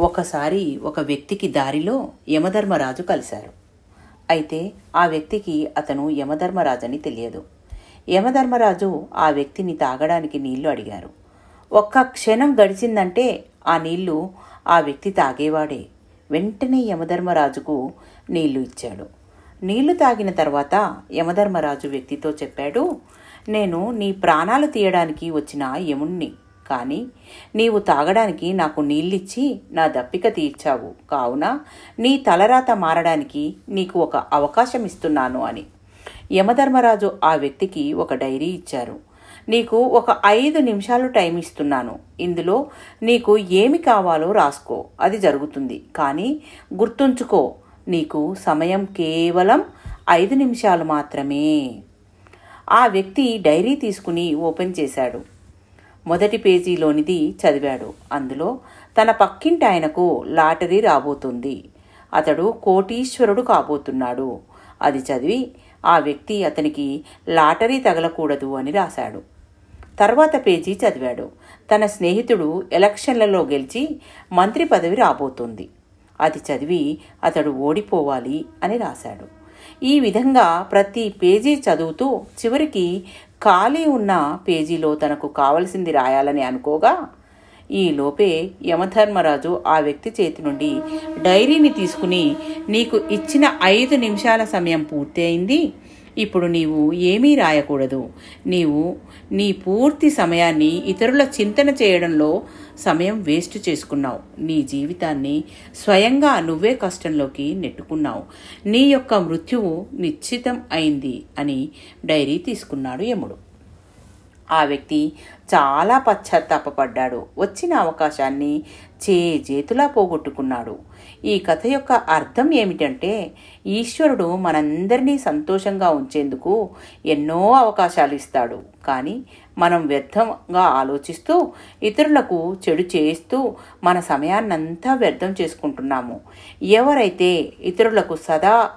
ఒకసారి ఒక వ్యక్తికి దారిలో యమధర్మరాజు కలిశారు. అయితే ఆ వ్యక్తికి అతను యమధర్మరాజని తెలియదు. యమధర్మరాజు ఆ వ్యక్తిని తాగడానికి నీళ్ళు అడిగారు. ఒక్క క్షణం గడిచిందంటే ఆ నీళ్ళు ఆ వ్యక్తి తాగేవాడే. వెంటనే యమధర్మరాజుకు నీళ్ళు ఇచ్చాడు. నీళ్ళు తాగిన తర్వాత యమధర్మరాజు వ్యక్తితో చెప్పాడు నేను నీ ప్రాణాలు తీయడానికి వచ్చిన యముణ్ణి. కానీ నీవు తాగడానికి నాకు నీళ్ళిచ్చి నా దప్పిక తీర్చావు. కావున నీ తలరాత మారడానికి నీకు ఒక అవకాశం ఇస్తున్నాను అని. యమధర్మరాజు ఆ వ్యక్తికి ఒక డైరీ ఇచ్చారు. నీకు ఒక ఐదు నిమిషాలు టైం ఇస్తున్నాను. ఇందులో నీకు ఏమి కావాలో రాసుకో. అది జరుగుతుంది. కానీ గుర్తుంచుకో నీకు సమయం కేవలం ఐదు నిమిషాలు మాత్రమే. ఆ వ్యక్తి డైరీ తీసుకుని ఓపెన్ చేశాడు. మొదటి పేజీలోనిది చదివాడు. అందులో తన పక్కింటి ఆయనకు లాటరీ రాబోతుంది. అతడు కోటీశ్వరుడు కాబోతున్నాడు. అది చదివి ఆ వ్యక్తి అతనికి లాటరీ తగలకూడదు అని రాశాడు. తర్వాత పేజీ చదివాడు. తన స్నేహితుడు ఎలక్షన్లలో గెలిచి మంత్రి పదవి రాబోతుంది. అది చదివి అతడు ఓడిపోవాలి అని రాశాడు. ఈ విధంగా ప్రతి పేజీ చదువుతూ చివరికి ఖాళీ ఉన్న పేజీలో తనకు కావలసింది రాయాలని అనుకోగా ఈ లోపే యమధర్మరాజు ఆ వ్యక్తి చేతి నుండి డైరీని తీసుకుని నీకు ఇచ్చిన ఐదు నిమిషాల సమయం పూర్తయింది. ఇప్పుడు నీవు ఏమీ రాయకూడదు. నీవు నీ పూర్తి సమయాన్ని ఇతరుల చింతన చేయడంలో సమయం వేస్ట్ చేసుకున్నావు. నీ జీవితాన్ని స్వయంగా నువ్వే కష్టంలోకి నెట్టుకున్నావు. నీ యొక్క మృత్యువు నిశ్చితం అయింది అని డైరీ తీసుకున్నాడు యముడు. ఆ వ్యక్తి చాలా పశ్చాత్తాపడ్డాడు వచ్చిన అవకాశాన్ని చేజేతులా పోగొట్టుకున్నాడు. ఈ కథ యొక్క అర్థం ఏమిటంటే ఈశ్వరుడు మనందరినీ సంతోషంగా ఉంచేందుకు ఎన్నో అవకాశాలు ఇస్తాడు. కానీ మనం వ్యర్థంగా ఆలోచిస్తూ ఇతరులకు చెడు చేస్తూ మన సమయాన్నంతా వ్యర్థం చేసుకుంటున్నాము. ఎవరైతే ఇతరులకు సదా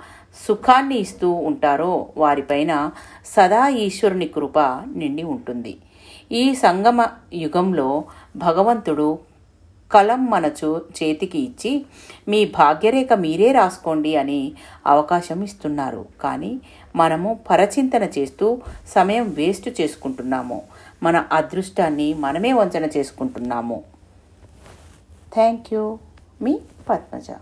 సుఖాన్ని ఇస్తూ ఉంటారో వారిపైన సదా ఈశ్వరుని కృప నిండి ఉంటుంది. ఈ సంగమ యుగంలో భగవంతుడు కలం మన చో చేతికి ఇచ్చి మీ భాగ్యరేఖ మీరే రాసుకోండి అని అవకాశం ఇస్తున్నారు. కానీ మనము పరచింతన చేస్తూ సమయం వేస్ట్ చేసుకుంటున్నాము. మన అదృష్టాన్ని మనమే వంచన చేసుకుంటున్నాము. Thank you. మీ పద్మజ.